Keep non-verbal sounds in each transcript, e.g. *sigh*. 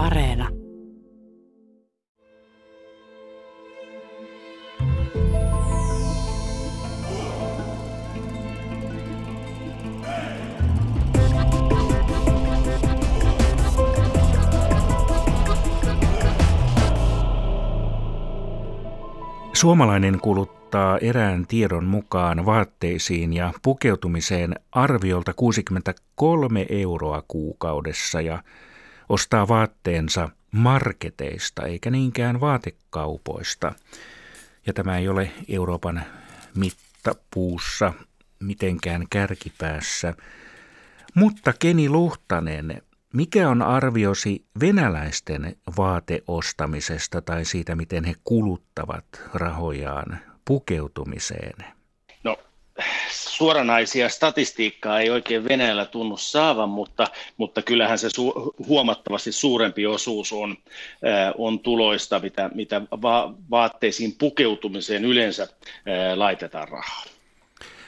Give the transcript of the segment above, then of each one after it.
Areena. Suomalainen kuluttaa erään tiedon mukaan vaatteisiin ja pukeutumiseen arviolta 63 euroa kuukaudessa ja ostaa vaatteensa marketeista eikä niinkään vaatekaupoista. Ja tämä ei ole Euroopan mittapuussa mitenkään kärkipäässä. Mutta Keni Luhtanen, mikä on arviosi venäläisten vaateostamisesta tai siitä, miten he kuluttavat rahojaan pukeutumiseen? Suoranaisia statistiikkaa ei oikein Venäjällä tunnu saavan, mutta, mutta kyllähän se su- huomattavasti suurempi osuus on, äh, on tuloista, mitä, mitä va- vaatteisiin pukeutumiseen yleensä äh, laitetaan rahaa.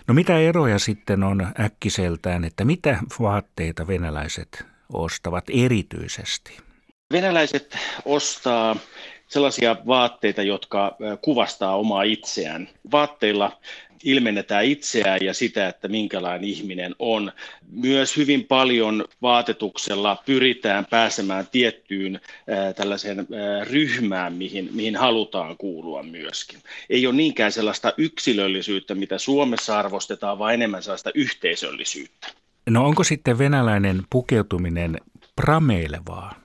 No mitä eroja sitten on äkkiseltään, että mitä vaatteita venäläiset ostavat erityisesti? Venäläiset ostaa sellaisia vaatteita, jotka kuvastaa omaa itseään. Vaatteilla ilmennetään itseään ja sitä, että minkälainen ihminen on. Myös hyvin paljon vaatetuksella pyritään pääsemään tiettyyn tällaiseen ryhmään, mihin, mihin halutaan kuulua myöskin. Ei ole niinkään sellaista yksilöllisyyttä, mitä Suomessa arvostetaan, vaan enemmän sellaista yhteisöllisyyttä. No onko sitten venäläinen pukeutuminen prameilevaa?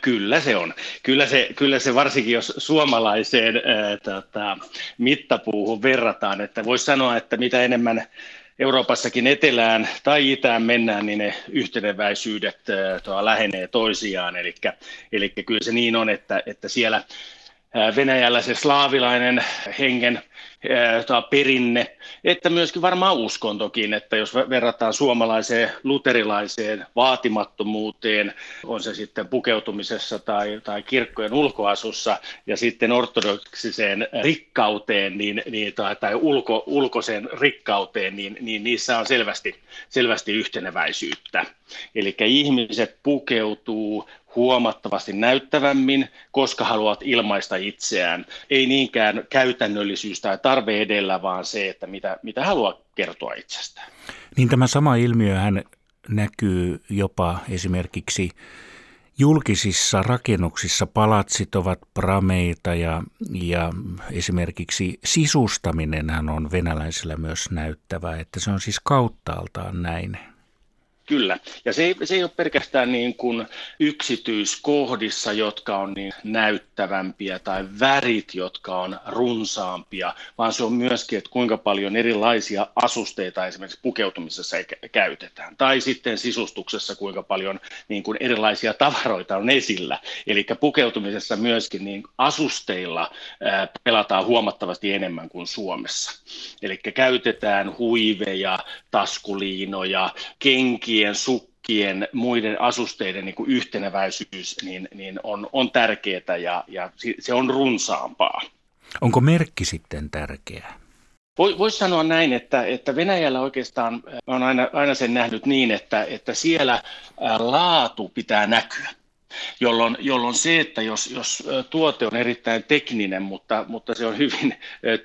Kyllä se on. Kyllä se, kyllä se varsinkin, jos suomalaiseen ää, tota, mittapuuhun verrataan, että voisi sanoa, että mitä enemmän Euroopassakin etelään tai itään mennään, niin ne yhteneväisyydet ää, lähenee toisiaan. Eli kyllä se niin on, että, että siellä Venäjällä se slaavilainen hengen perinne, että myöskin varmaan uskontokin, että jos verrataan suomalaiseen luterilaiseen vaatimattomuuteen, on se sitten pukeutumisessa tai, tai kirkkojen ulkoasussa, ja sitten ortodoksiseen rikkauteen niin, niin, tai, tai ulko, ulkoiseen rikkauteen, niin, niin niissä on selvästi, selvästi yhteneväisyyttä. Eli ihmiset pukeutuu huomattavasti näyttävämmin, koska haluat ilmaista itseään. Ei niinkään käytännöllisyys tai tarve edellä, vaan se, että mitä, mitä haluaa kertoa itsestään. Niin tämä sama ilmiöhän näkyy jopa esimerkiksi julkisissa rakennuksissa. Palatsit ovat prameita ja, ja esimerkiksi sisustaminenhan on venäläisillä myös näyttävää, että se on siis kauttaaltaan näin. Kyllä, ja se ei, se ei ole pelkästään niin kuin yksityiskohdissa, jotka on niin näyttävämpiä, tai värit, jotka on runsaampia, vaan se on myöskin, että kuinka paljon erilaisia asusteita esimerkiksi pukeutumisessa käytetään, tai sitten sisustuksessa, kuinka paljon niin kuin erilaisia tavaroita on esillä. Eli pukeutumisessa myöskin niin asusteilla pelataan huomattavasti enemmän kuin Suomessa. Eli käytetään huiveja, taskuliinoja, kenkiä, sukkien, sukkien, muiden asusteiden niin kuin yhteneväisyys niin, niin on, on tärkeää ja, ja se on runsaampaa. Onko merkki sitten tärkeä? Voisi sanoa näin, että, että Venäjällä oikeastaan on aina, aina sen nähnyt niin, että, että siellä laatu pitää näkyä jolloin, jolloin se, että jos, jos tuote on erittäin tekninen, mutta, mutta se on hyvin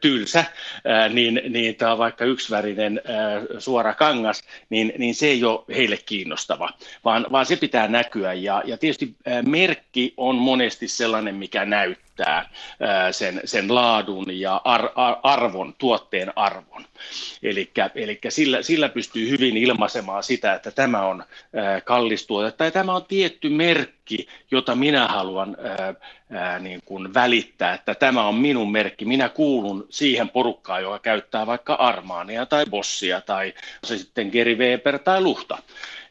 tylsä, niin, niin tämä on vaikka yksivärinen suora kangas, niin, niin se ei ole heille kiinnostava, vaan, vaan se pitää näkyä. Ja, ja tietysti merkki on monesti sellainen, mikä näyttää sen, sen laadun ja ar, ar, arvon, tuotteen arvon. Eli sillä, sillä pystyy hyvin ilmaisemaan sitä, että tämä on kallis tuote tai tämä on tietty merkki, jota minä haluan ää, ää, niin kuin välittää, että tämä on minun merkki, minä kuulun siihen porukkaan, joka käyttää vaikka Armaania tai Bossia tai se sitten Geri Weber tai Luhta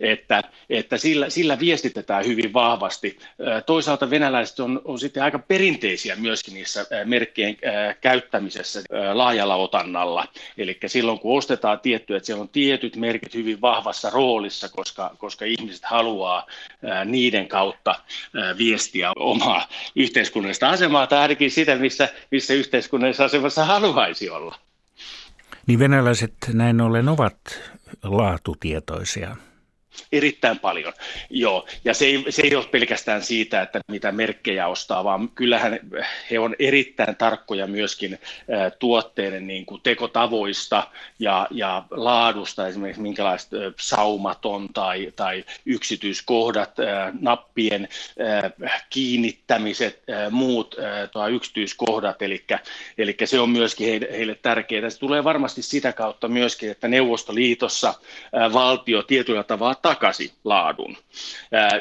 että, että sillä, sillä viestitetään hyvin vahvasti. Toisaalta venäläiset on, on sitten aika perinteisiä myöskin niissä merkkien käyttämisessä laajalla otannalla. Eli silloin kun ostetaan tiettyä, että siellä on tietyt merkit hyvin vahvassa roolissa, koska, koska ihmiset haluaa niiden kautta viestiä omaa yhteiskunnallista asemaa tai ainakin sitä, missä, missä yhteiskunnallisessa asemassa haluaisi olla. Niin venäläiset näin ollen ovat laatutietoisia. Erittäin paljon, joo. Ja se ei, se ei ole pelkästään siitä, että mitä merkkejä ostaa, vaan kyllähän he on erittäin tarkkoja myöskin ä, tuotteiden niin kuin tekotavoista ja, ja laadusta, esimerkiksi minkälaista ä, saumaton tai, tai yksityiskohdat, ä, nappien kiinnittämiset, muut tai yksityiskohdat, eli, eli se on myöskin heille, heille tärkeää. Se tulee varmasti sitä kautta myöskin, että Neuvostoliitossa valtio tietyllä tavalla takaisin laadun,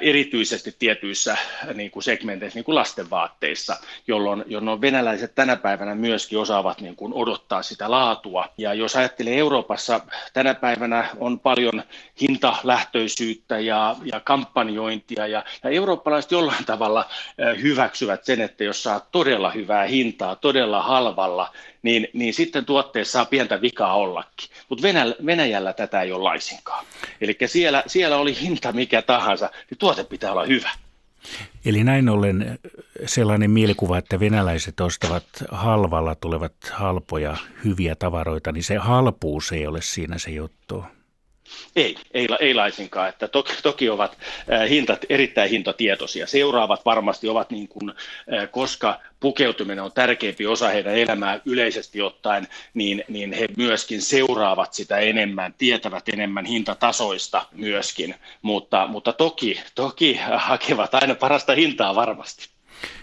erityisesti tietyissä niin kuin segmenteissä, niin kuin lastenvaatteissa, jolloin, jolloin venäläiset tänä päivänä myöskin osaavat niin kuin odottaa sitä laatua. Ja jos ajattelee Euroopassa, tänä päivänä on paljon hintalähtöisyyttä ja, ja kampanjointia, ja, ja eurooppalaiset jollain tavalla hyväksyvät sen, että jos saa todella hyvää hintaa, todella halvalla, niin, niin sitten tuotteessa saa pientä vikaa ollakin. Mutta Venäjällä, Venäjällä tätä ei ole laisinkaan. Eli siellä, siellä oli hinta mikä tahansa, niin tuote pitää olla hyvä. Eli näin ollen sellainen mielikuva, että venäläiset ostavat halvalla tulevat halpoja, hyviä tavaroita, niin se halpuus ei ole siinä se juttu. Ei, ei, ei laisinkaan. Että toki, toki ovat hintat, erittäin hintatietoisia. Seuraavat varmasti ovat niin kuin, koska pukeutuminen on tärkeämpi osa heidän elämää yleisesti ottaen, niin, niin he myöskin seuraavat sitä enemmän, tietävät enemmän hintatasoista myöskin, mutta, mutta toki, toki hakevat aina parasta hintaa varmasti.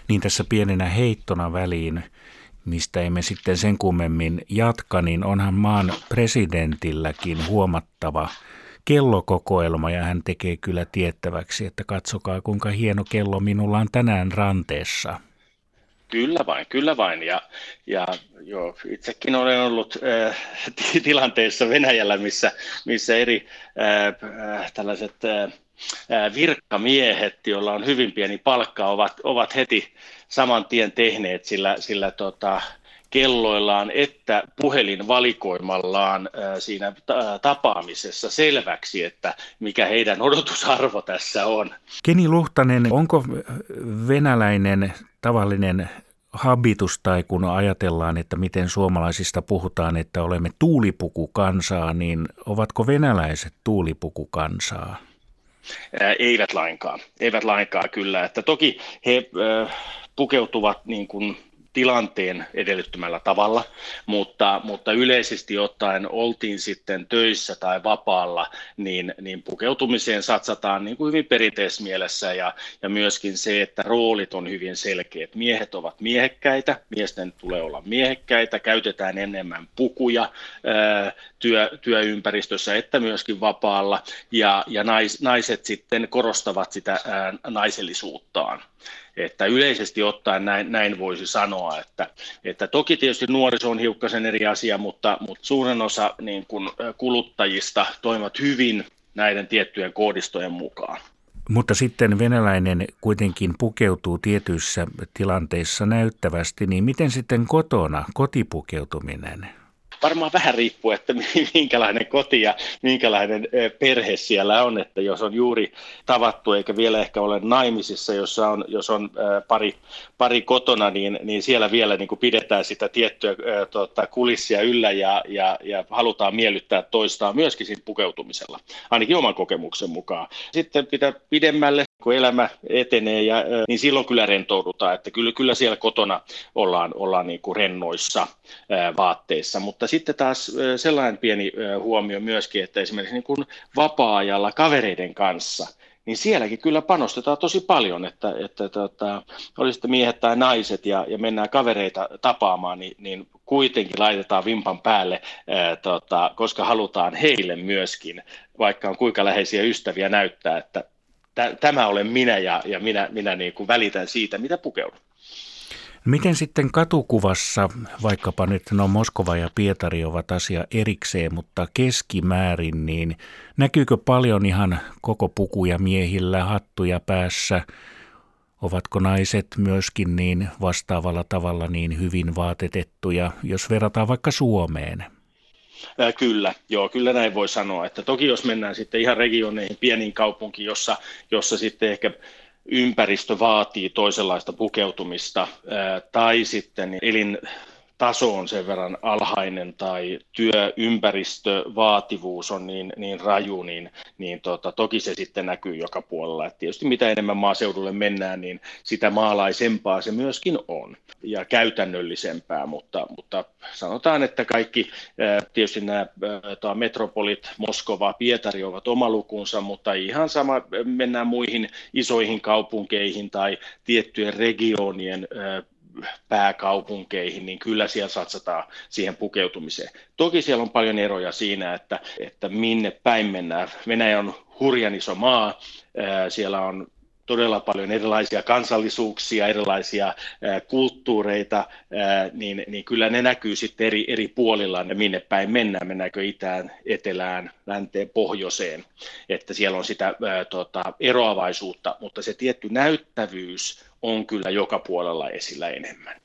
Niin tässä pienenä heittona väliin mistä emme sitten sen kummemmin jatka, niin onhan maan presidentilläkin huomattava kellokokoelma ja hän tekee kyllä tiettäväksi, että katsokaa kuinka hieno kello minulla on tänään ranteessa. Kyllä vain, kyllä vain. Ja, ja joo, itsekin olen ollut äh, *laughs* tilanteessa Venäjällä, missä, missä eri äh, äh, tällaiset äh, virkamiehet, joilla on hyvin pieni palkka, ovat, ovat heti saman tien tehneet sillä, sillä tota, kelloillaan että puhelinvalikoimallaan siinä tapaamisessa selväksi, että mikä heidän odotusarvo tässä on. Keni Luhtanen, onko venäläinen tavallinen habitus tai kun ajatellaan, että miten suomalaisista puhutaan, että olemme tuulipukukansaa, niin ovatko venäläiset tuulipukukansaa? Eivät lainkaan, eivät lainkaan kyllä. Että toki he pukeutuvat niin kuin tilanteen edellyttämällä tavalla, mutta, mutta yleisesti ottaen oltiin sitten töissä tai vapaalla, niin, niin pukeutumiseen satsataan niin kuin hyvin perinteismielessä ja, ja myöskin se, että roolit on hyvin selkeät. Miehet ovat miehekkäitä, miesten tulee olla miehekkäitä, käytetään enemmän pukuja ää, työ, työympäristössä että myöskin vapaalla ja, ja nais, naiset sitten korostavat sitä ää, naisellisuuttaan. Että yleisesti ottaen näin, näin voisi sanoa, että, että toki tietysti nuoriso on hiukkasen eri asia, mutta, mutta suurin osa niin kuin kuluttajista toimivat hyvin näiden tiettyjen koodistojen mukaan. Mutta sitten venäläinen kuitenkin pukeutuu tietyissä tilanteissa näyttävästi, niin miten sitten kotona, kotipukeutuminen? Varmaan vähän riippuu, että minkälainen koti ja minkälainen perhe siellä on, että jos on juuri tavattu eikä vielä ehkä ole naimisissa, jossa on, jos on pari, pari kotona, niin, niin siellä vielä niin kuin pidetään sitä tiettyä tuota, kulissia yllä ja, ja, ja halutaan miellyttää toistaan myöskin siinä pukeutumisella, ainakin oman kokemuksen mukaan. Sitten pitää pidemmälle kun elämä etenee, ja, niin silloin kyllä rentoudutaan, että kyllä, kyllä siellä kotona ollaan, ollaan niin kuin rennoissa vaatteissa, mutta sitten taas sellainen pieni huomio myöskin, että esimerkiksi niin kuin vapaa-ajalla kavereiden kanssa, niin sielläkin kyllä panostetaan tosi paljon, että, että tota, oli sitten miehet tai naiset ja, ja mennään kavereita tapaamaan, niin, niin kuitenkin laitetaan vimpan päälle, ää, tota, koska halutaan heille myöskin, vaikka on kuinka läheisiä ystäviä näyttää, että tämä olen minä ja, ja minä, minä niin kuin välitän siitä, mitä pukeudun. Miten sitten katukuvassa, vaikkapa nyt no Moskova ja Pietari ovat asia erikseen, mutta keskimäärin, niin näkyykö paljon ihan koko pukuja miehillä, hattuja päässä? Ovatko naiset myöskin niin vastaavalla tavalla niin hyvin vaatetettuja, jos verrataan vaikka Suomeen? Kyllä, joo, kyllä näin voi sanoa. Että toki jos mennään sitten ihan regioneihin, pieniin kaupunkiin, jossa, jossa sitten ehkä ympäristö vaatii toisenlaista pukeutumista tai sitten elin taso on sen verran alhainen tai työympäristövaativuus on niin, niin raju, niin, niin tota, toki se sitten näkyy joka puolella. Et tietysti mitä enemmän maaseudulle mennään, niin sitä maalaisempaa se myöskin on ja käytännöllisempää, mutta, mutta sanotaan, että kaikki tietysti nämä metropolit, Moskova, Pietari ovat oma lukunsa, mutta ihan sama mennään muihin isoihin kaupunkeihin tai tiettyjen regioonien pääkaupunkeihin, niin kyllä siellä satsataan siihen pukeutumiseen. Toki siellä on paljon eroja siinä, että, että minne päin mennään. Venäjä on hurjan iso maa, siellä on todella paljon erilaisia kansallisuuksia, erilaisia kulttuureita, niin, niin kyllä ne näkyy sitten eri, eri puolilla, minne päin mennään, mennäänkö itään, etelään, länteen, pohjoiseen, että siellä on sitä tota, eroavaisuutta, mutta se tietty näyttävyys on kyllä joka puolella esillä enemmän.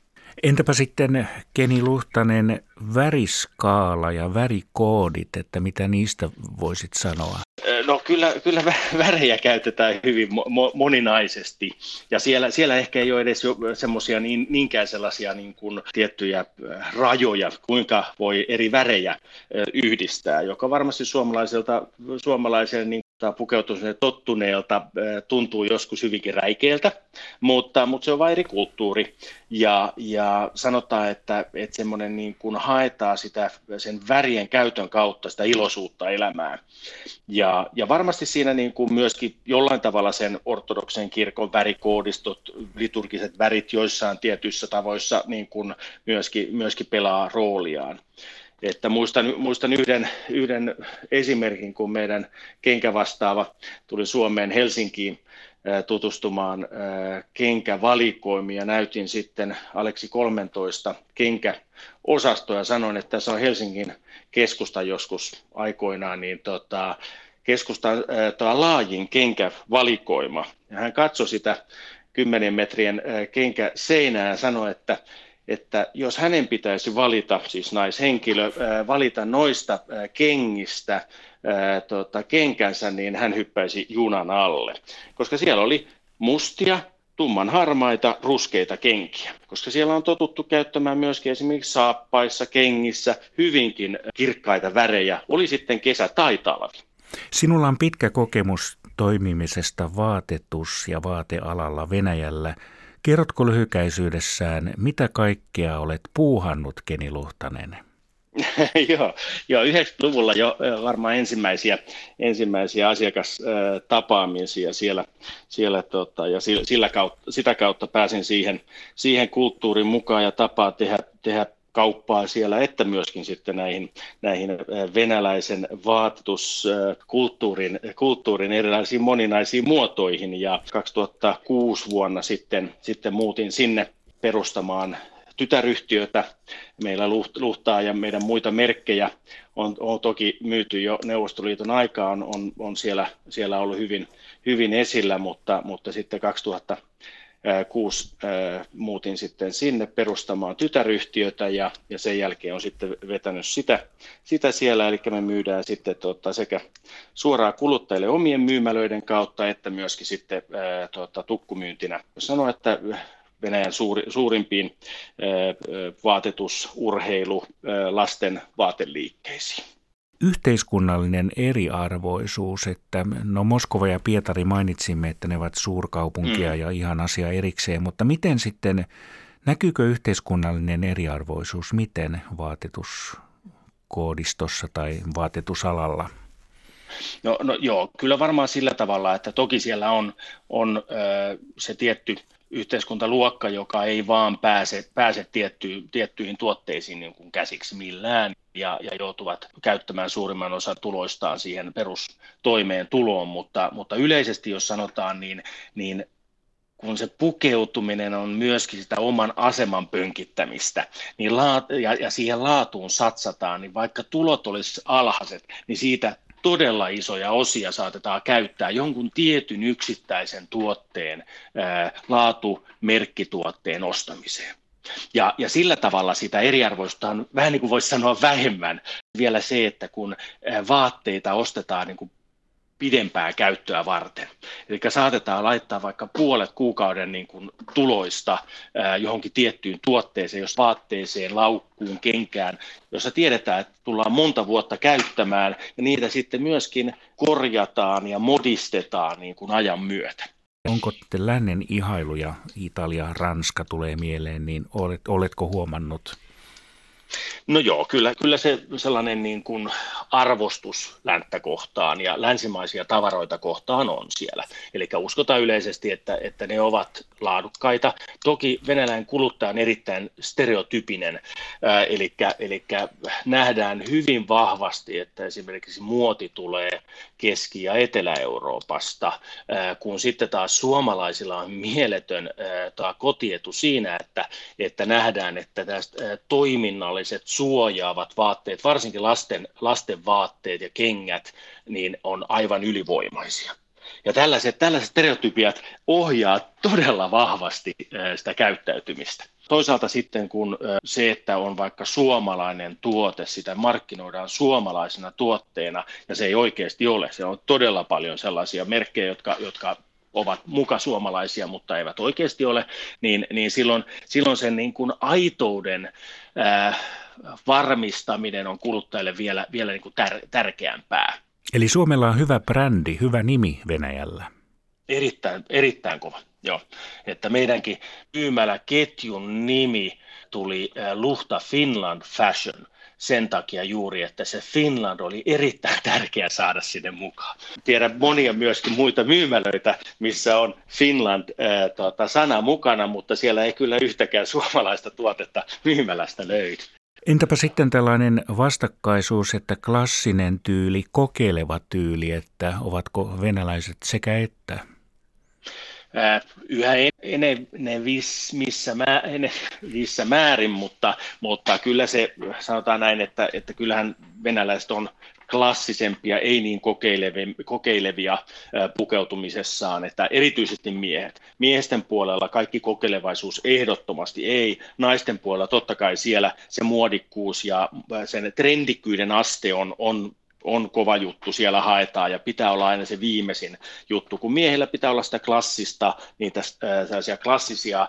Entäpä sitten Keni Luhtanen väriskaala ja värikoodit, että mitä niistä voisit sanoa? No kyllä, kyllä värejä käytetään hyvin mo- moninaisesti ja siellä, siellä ehkä ei ole edes semmoisia niin, niinkään sellaisia niin kuin tiettyjä rajoja, kuinka voi eri värejä yhdistää, joka varmasti suomalaiselta, suomalaisen niin pukeutuneelta tottuneelta tuntuu joskus hyvinkin räikeältä, mutta, mutta se on vain eri kulttuuri. Ja, ja sanotaan, että, että semmoinen niin kuin haetaan sitä, sen värien käytön kautta sitä iloisuutta elämään. Ja, ja varmasti siinä niin kuin myöskin jollain tavalla sen ortodoksen kirkon värikoodistot, liturgiset värit joissain tietyissä tavoissa niin kuin myöskin, myöskin pelaa rooliaan. Että muistan, muistan yhden, yhden esimerkin, kun meidän kenkävastaava tuli Suomeen Helsinkiin tutustumaan kenkävalikoimiin ja näytin sitten Aleksi 13 kenkäosastoa ja sanoin, että tässä on Helsingin keskusta joskus aikoinaan, niin tota, keskustan äh, laajin kenkävalikoima. Ja hän katsoi sitä 10 metrien kenkäseinää ja sanoi, että että jos hänen pitäisi valita, siis naishenkilö, valita noista kengistä tota, kenkänsä, niin hän hyppäisi junan alle, koska siellä oli mustia, tumman harmaita, ruskeita kenkiä, koska siellä on totuttu käyttämään myöskin esimerkiksi saappaissa, kengissä hyvinkin kirkkaita värejä, oli sitten kesä tai talvi. Sinulla on pitkä kokemus toimimisesta vaatetus- ja vaatealalla Venäjällä. Kerrotko lyhykäisyydessään, mitä kaikkea olet puuhannut, Keni Luhtanen? *laughs* joo, joo, 90-luvulla jo varmaan ensimmäisiä, ensimmäisiä asiakastapaamisia siellä, siellä tota, ja sillä kautta, sitä kautta pääsin siihen, siihen kulttuurin mukaan ja tapaa tehdä, tehdä kauppaa siellä, että myöskin sitten näihin, näihin venäläisen vaatetuskulttuurin kulttuurin erilaisiin moninaisiin muotoihin. Ja 2006 vuonna sitten, sitten muutin sinne perustamaan tytäryhtiötä. Meillä luhtaa ja meidän muita merkkejä on, on toki myyty jo Neuvostoliiton aikaan, on, on siellä, siellä ollut hyvin, hyvin esillä, mutta, mutta sitten 2000 kuusi muutin sitten sinne perustamaan tytäryhtiötä ja, ja sen jälkeen on sitten vetänyt sitä, sitä siellä, eli me myydään sitten tota, sekä suoraan kuluttajille omien myymälöiden kautta että myöskin sitten ää, tota, tukkumyyntinä. Sanoa, että Venäjän suuri, suurimpiin vaatetus, urheilu, lasten vaateliikkeisiin yhteiskunnallinen eriarvoisuus, että no Moskova ja Pietari mainitsimme, että ne ovat suurkaupunkia mm. ja ihan asia erikseen, mutta miten sitten, näkyykö yhteiskunnallinen eriarvoisuus, miten vaatetuskoodistossa tai vaatetusalalla? No, no joo, kyllä varmaan sillä tavalla, että toki siellä on, on ö, se tietty yhteiskuntaluokka, joka ei vaan pääse, pääse tietty, tiettyihin tuotteisiin niin kuin käsiksi millään ja, ja joutuvat käyttämään suurimman osan tuloistaan siihen perustoimeentuloon, mutta, mutta yleisesti jos sanotaan, niin, niin kun se pukeutuminen on myöskin sitä oman aseman pönkittämistä niin laat, ja, ja siihen laatuun satsataan, niin vaikka tulot olisi alhaiset, niin siitä todella isoja osia saatetaan käyttää jonkun tietyn yksittäisen tuotteen ää, laatumerkkituotteen ostamiseen. Ja, ja sillä tavalla sitä eriarvoista on vähän niin kuin voisi sanoa vähemmän. Vielä se, että kun vaatteita ostetaan niin kuin pidempää käyttöä varten. Eli saatetaan laittaa vaikka puolet kuukauden niin kuin tuloista johonkin tiettyyn tuotteeseen, jos vaatteeseen, laukkuun, kenkään, jossa tiedetään, että tullaan monta vuotta käyttämään ja niitä sitten myöskin korjataan ja modistetaan niin kuin ajan myötä. Onko te lännen ihailuja, Italia, Ranska tulee mieleen, niin olet, oletko huomannut? No joo, kyllä, kyllä se sellainen niin kuin arvostus länttä kohtaan ja länsimaisia tavaroita kohtaan on siellä. Eli uskotaan yleisesti, että, että ne ovat laadukkaita. Toki venäläinen kuluttaja on erittäin stereotypinen, ää, eli, eli nähdään hyvin vahvasti, että esimerkiksi muoti tulee Keski- ja Etelä-Euroopasta, ää, kun sitten taas suomalaisilla on mieletön ää, kotietu siinä, että, että nähdään, että tästä toiminnalliset suojaavat vaatteet, varsinkin lasten, lasten vaatteet ja kengät, niin on aivan ylivoimaisia. Ja tällaiset, tällaiset stereotypiat ohjaa todella vahvasti sitä käyttäytymistä. Toisaalta sitten kun se, että on vaikka suomalainen tuote, sitä markkinoidaan suomalaisena tuotteena ja se ei oikeasti ole. Se on todella paljon sellaisia merkkejä, jotka, jotka ovat muka suomalaisia, mutta eivät oikeasti ole, niin, niin silloin, silloin sen niin kuin aitouden ää, varmistaminen on kuluttajille vielä, vielä niin kuin tär, tärkeämpää. Eli Suomella on hyvä brändi, hyvä nimi Venäjällä. Erittäin, erittäin kova, joo. Että meidänkin myymäläketjun nimi tuli Luhta Finland Fashion sen takia juuri, että se Finland oli erittäin *laughs* tärkeä saada sinne mukaan. Tiedän monia myöskin muita myymälöitä, missä on Finland ää, tota, sana mukana, mutta siellä ei kyllä yhtäkään *laughs* suomalaista tuotetta myymälästä löydy. Entäpä sitten tällainen vastakkaisuus, että klassinen tyyli, kokeileva tyyli, että ovatko venäläiset sekä että? Yhä mä, missä määrin, mutta, mutta kyllä se sanotaan näin, että, että kyllähän venäläiset on klassisempia, ei niin kokeilevia, kokeilevia pukeutumisessaan, että erityisesti miehet. Miesten puolella kaikki kokeilevaisuus ehdottomasti ei, naisten puolella totta kai siellä se muodikkuus ja sen trendikkyyden aste on, on on kova juttu, siellä haetaan ja pitää olla aina se viimeisin juttu, kun miehillä pitää olla sitä klassista, niitä äh, klassisia äh,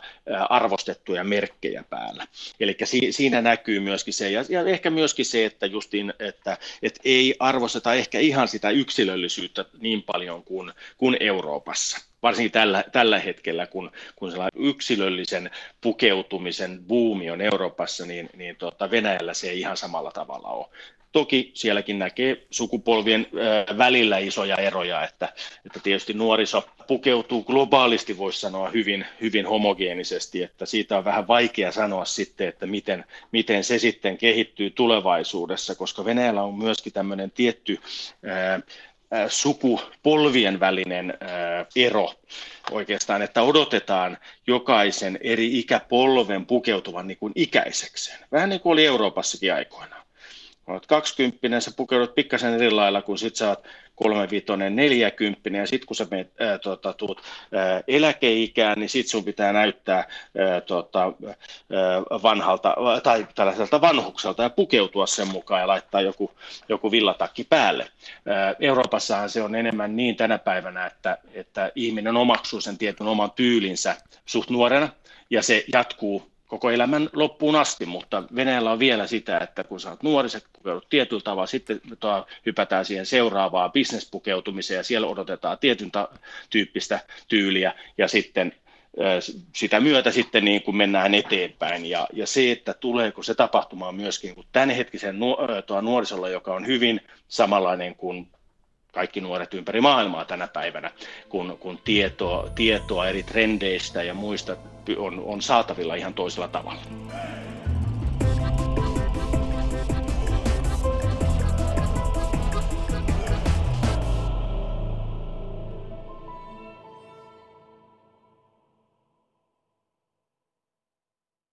arvostettuja merkkejä päällä. Eli si, siinä näkyy myöskin se, ja, ehkä myöskin se, että justiin, että, että ei arvosteta ehkä ihan sitä yksilöllisyyttä niin paljon kuin, kuin Euroopassa varsinkin tällä, tällä hetkellä, kun, kun sellainen yksilöllisen pukeutumisen buumi on Euroopassa, niin, niin tota Venäjällä se ei ihan samalla tavalla ole. Toki sielläkin näkee sukupolvien välillä isoja eroja, että, että tietysti nuoriso pukeutuu globaalisti, voisi sanoa, hyvin, hyvin homogeenisesti, että siitä on vähän vaikea sanoa sitten, että miten, miten se sitten kehittyy tulevaisuudessa, koska Venäjällä on myöskin tämmöinen tietty ää, sukupolvien välinen ero oikeastaan, että odotetaan jokaisen eri ikäpolven pukeutuvan niin kuin ikäisekseen. Vähän niin kuin oli Euroopassakin aikoinaan olet 20, sä pukeudut pikkasen eri lailla, kun sit sä oot 35, 40, ja sitten kun sä meet, ää, tota, tuut ää, eläkeikään, niin sit sun pitää näyttää ää, tota, ää, vanhalta, tai tällaiselta vanhukselta ja pukeutua sen mukaan ja laittaa joku, joku villatakki päälle. Ää, Euroopassahan se on enemmän niin tänä päivänä, että, että ihminen omaksuu sen tietyn oman tyylinsä suht nuorena, ja se jatkuu koko elämän loppuun asti, mutta Venäjällä on vielä sitä, että kun sä oot nuori, sä pukeudut tietyllä tavalla, sitten toa, hypätään siihen seuraavaan bisnespukeutumiseen ja siellä odotetaan tietyn ta- tyyppistä tyyliä ja sitten sitä myötä sitten niin kuin mennään eteenpäin. Ja, ja se, että tuleeko se tapahtumaan myöskin tämänhetkisen nuorisolla, joka on hyvin samanlainen kuin kaikki nuoret ympäri maailmaa tänä päivänä, kun, kun tietoa, tietoa eri trendeistä ja muista on, on saatavilla ihan toisella tavalla.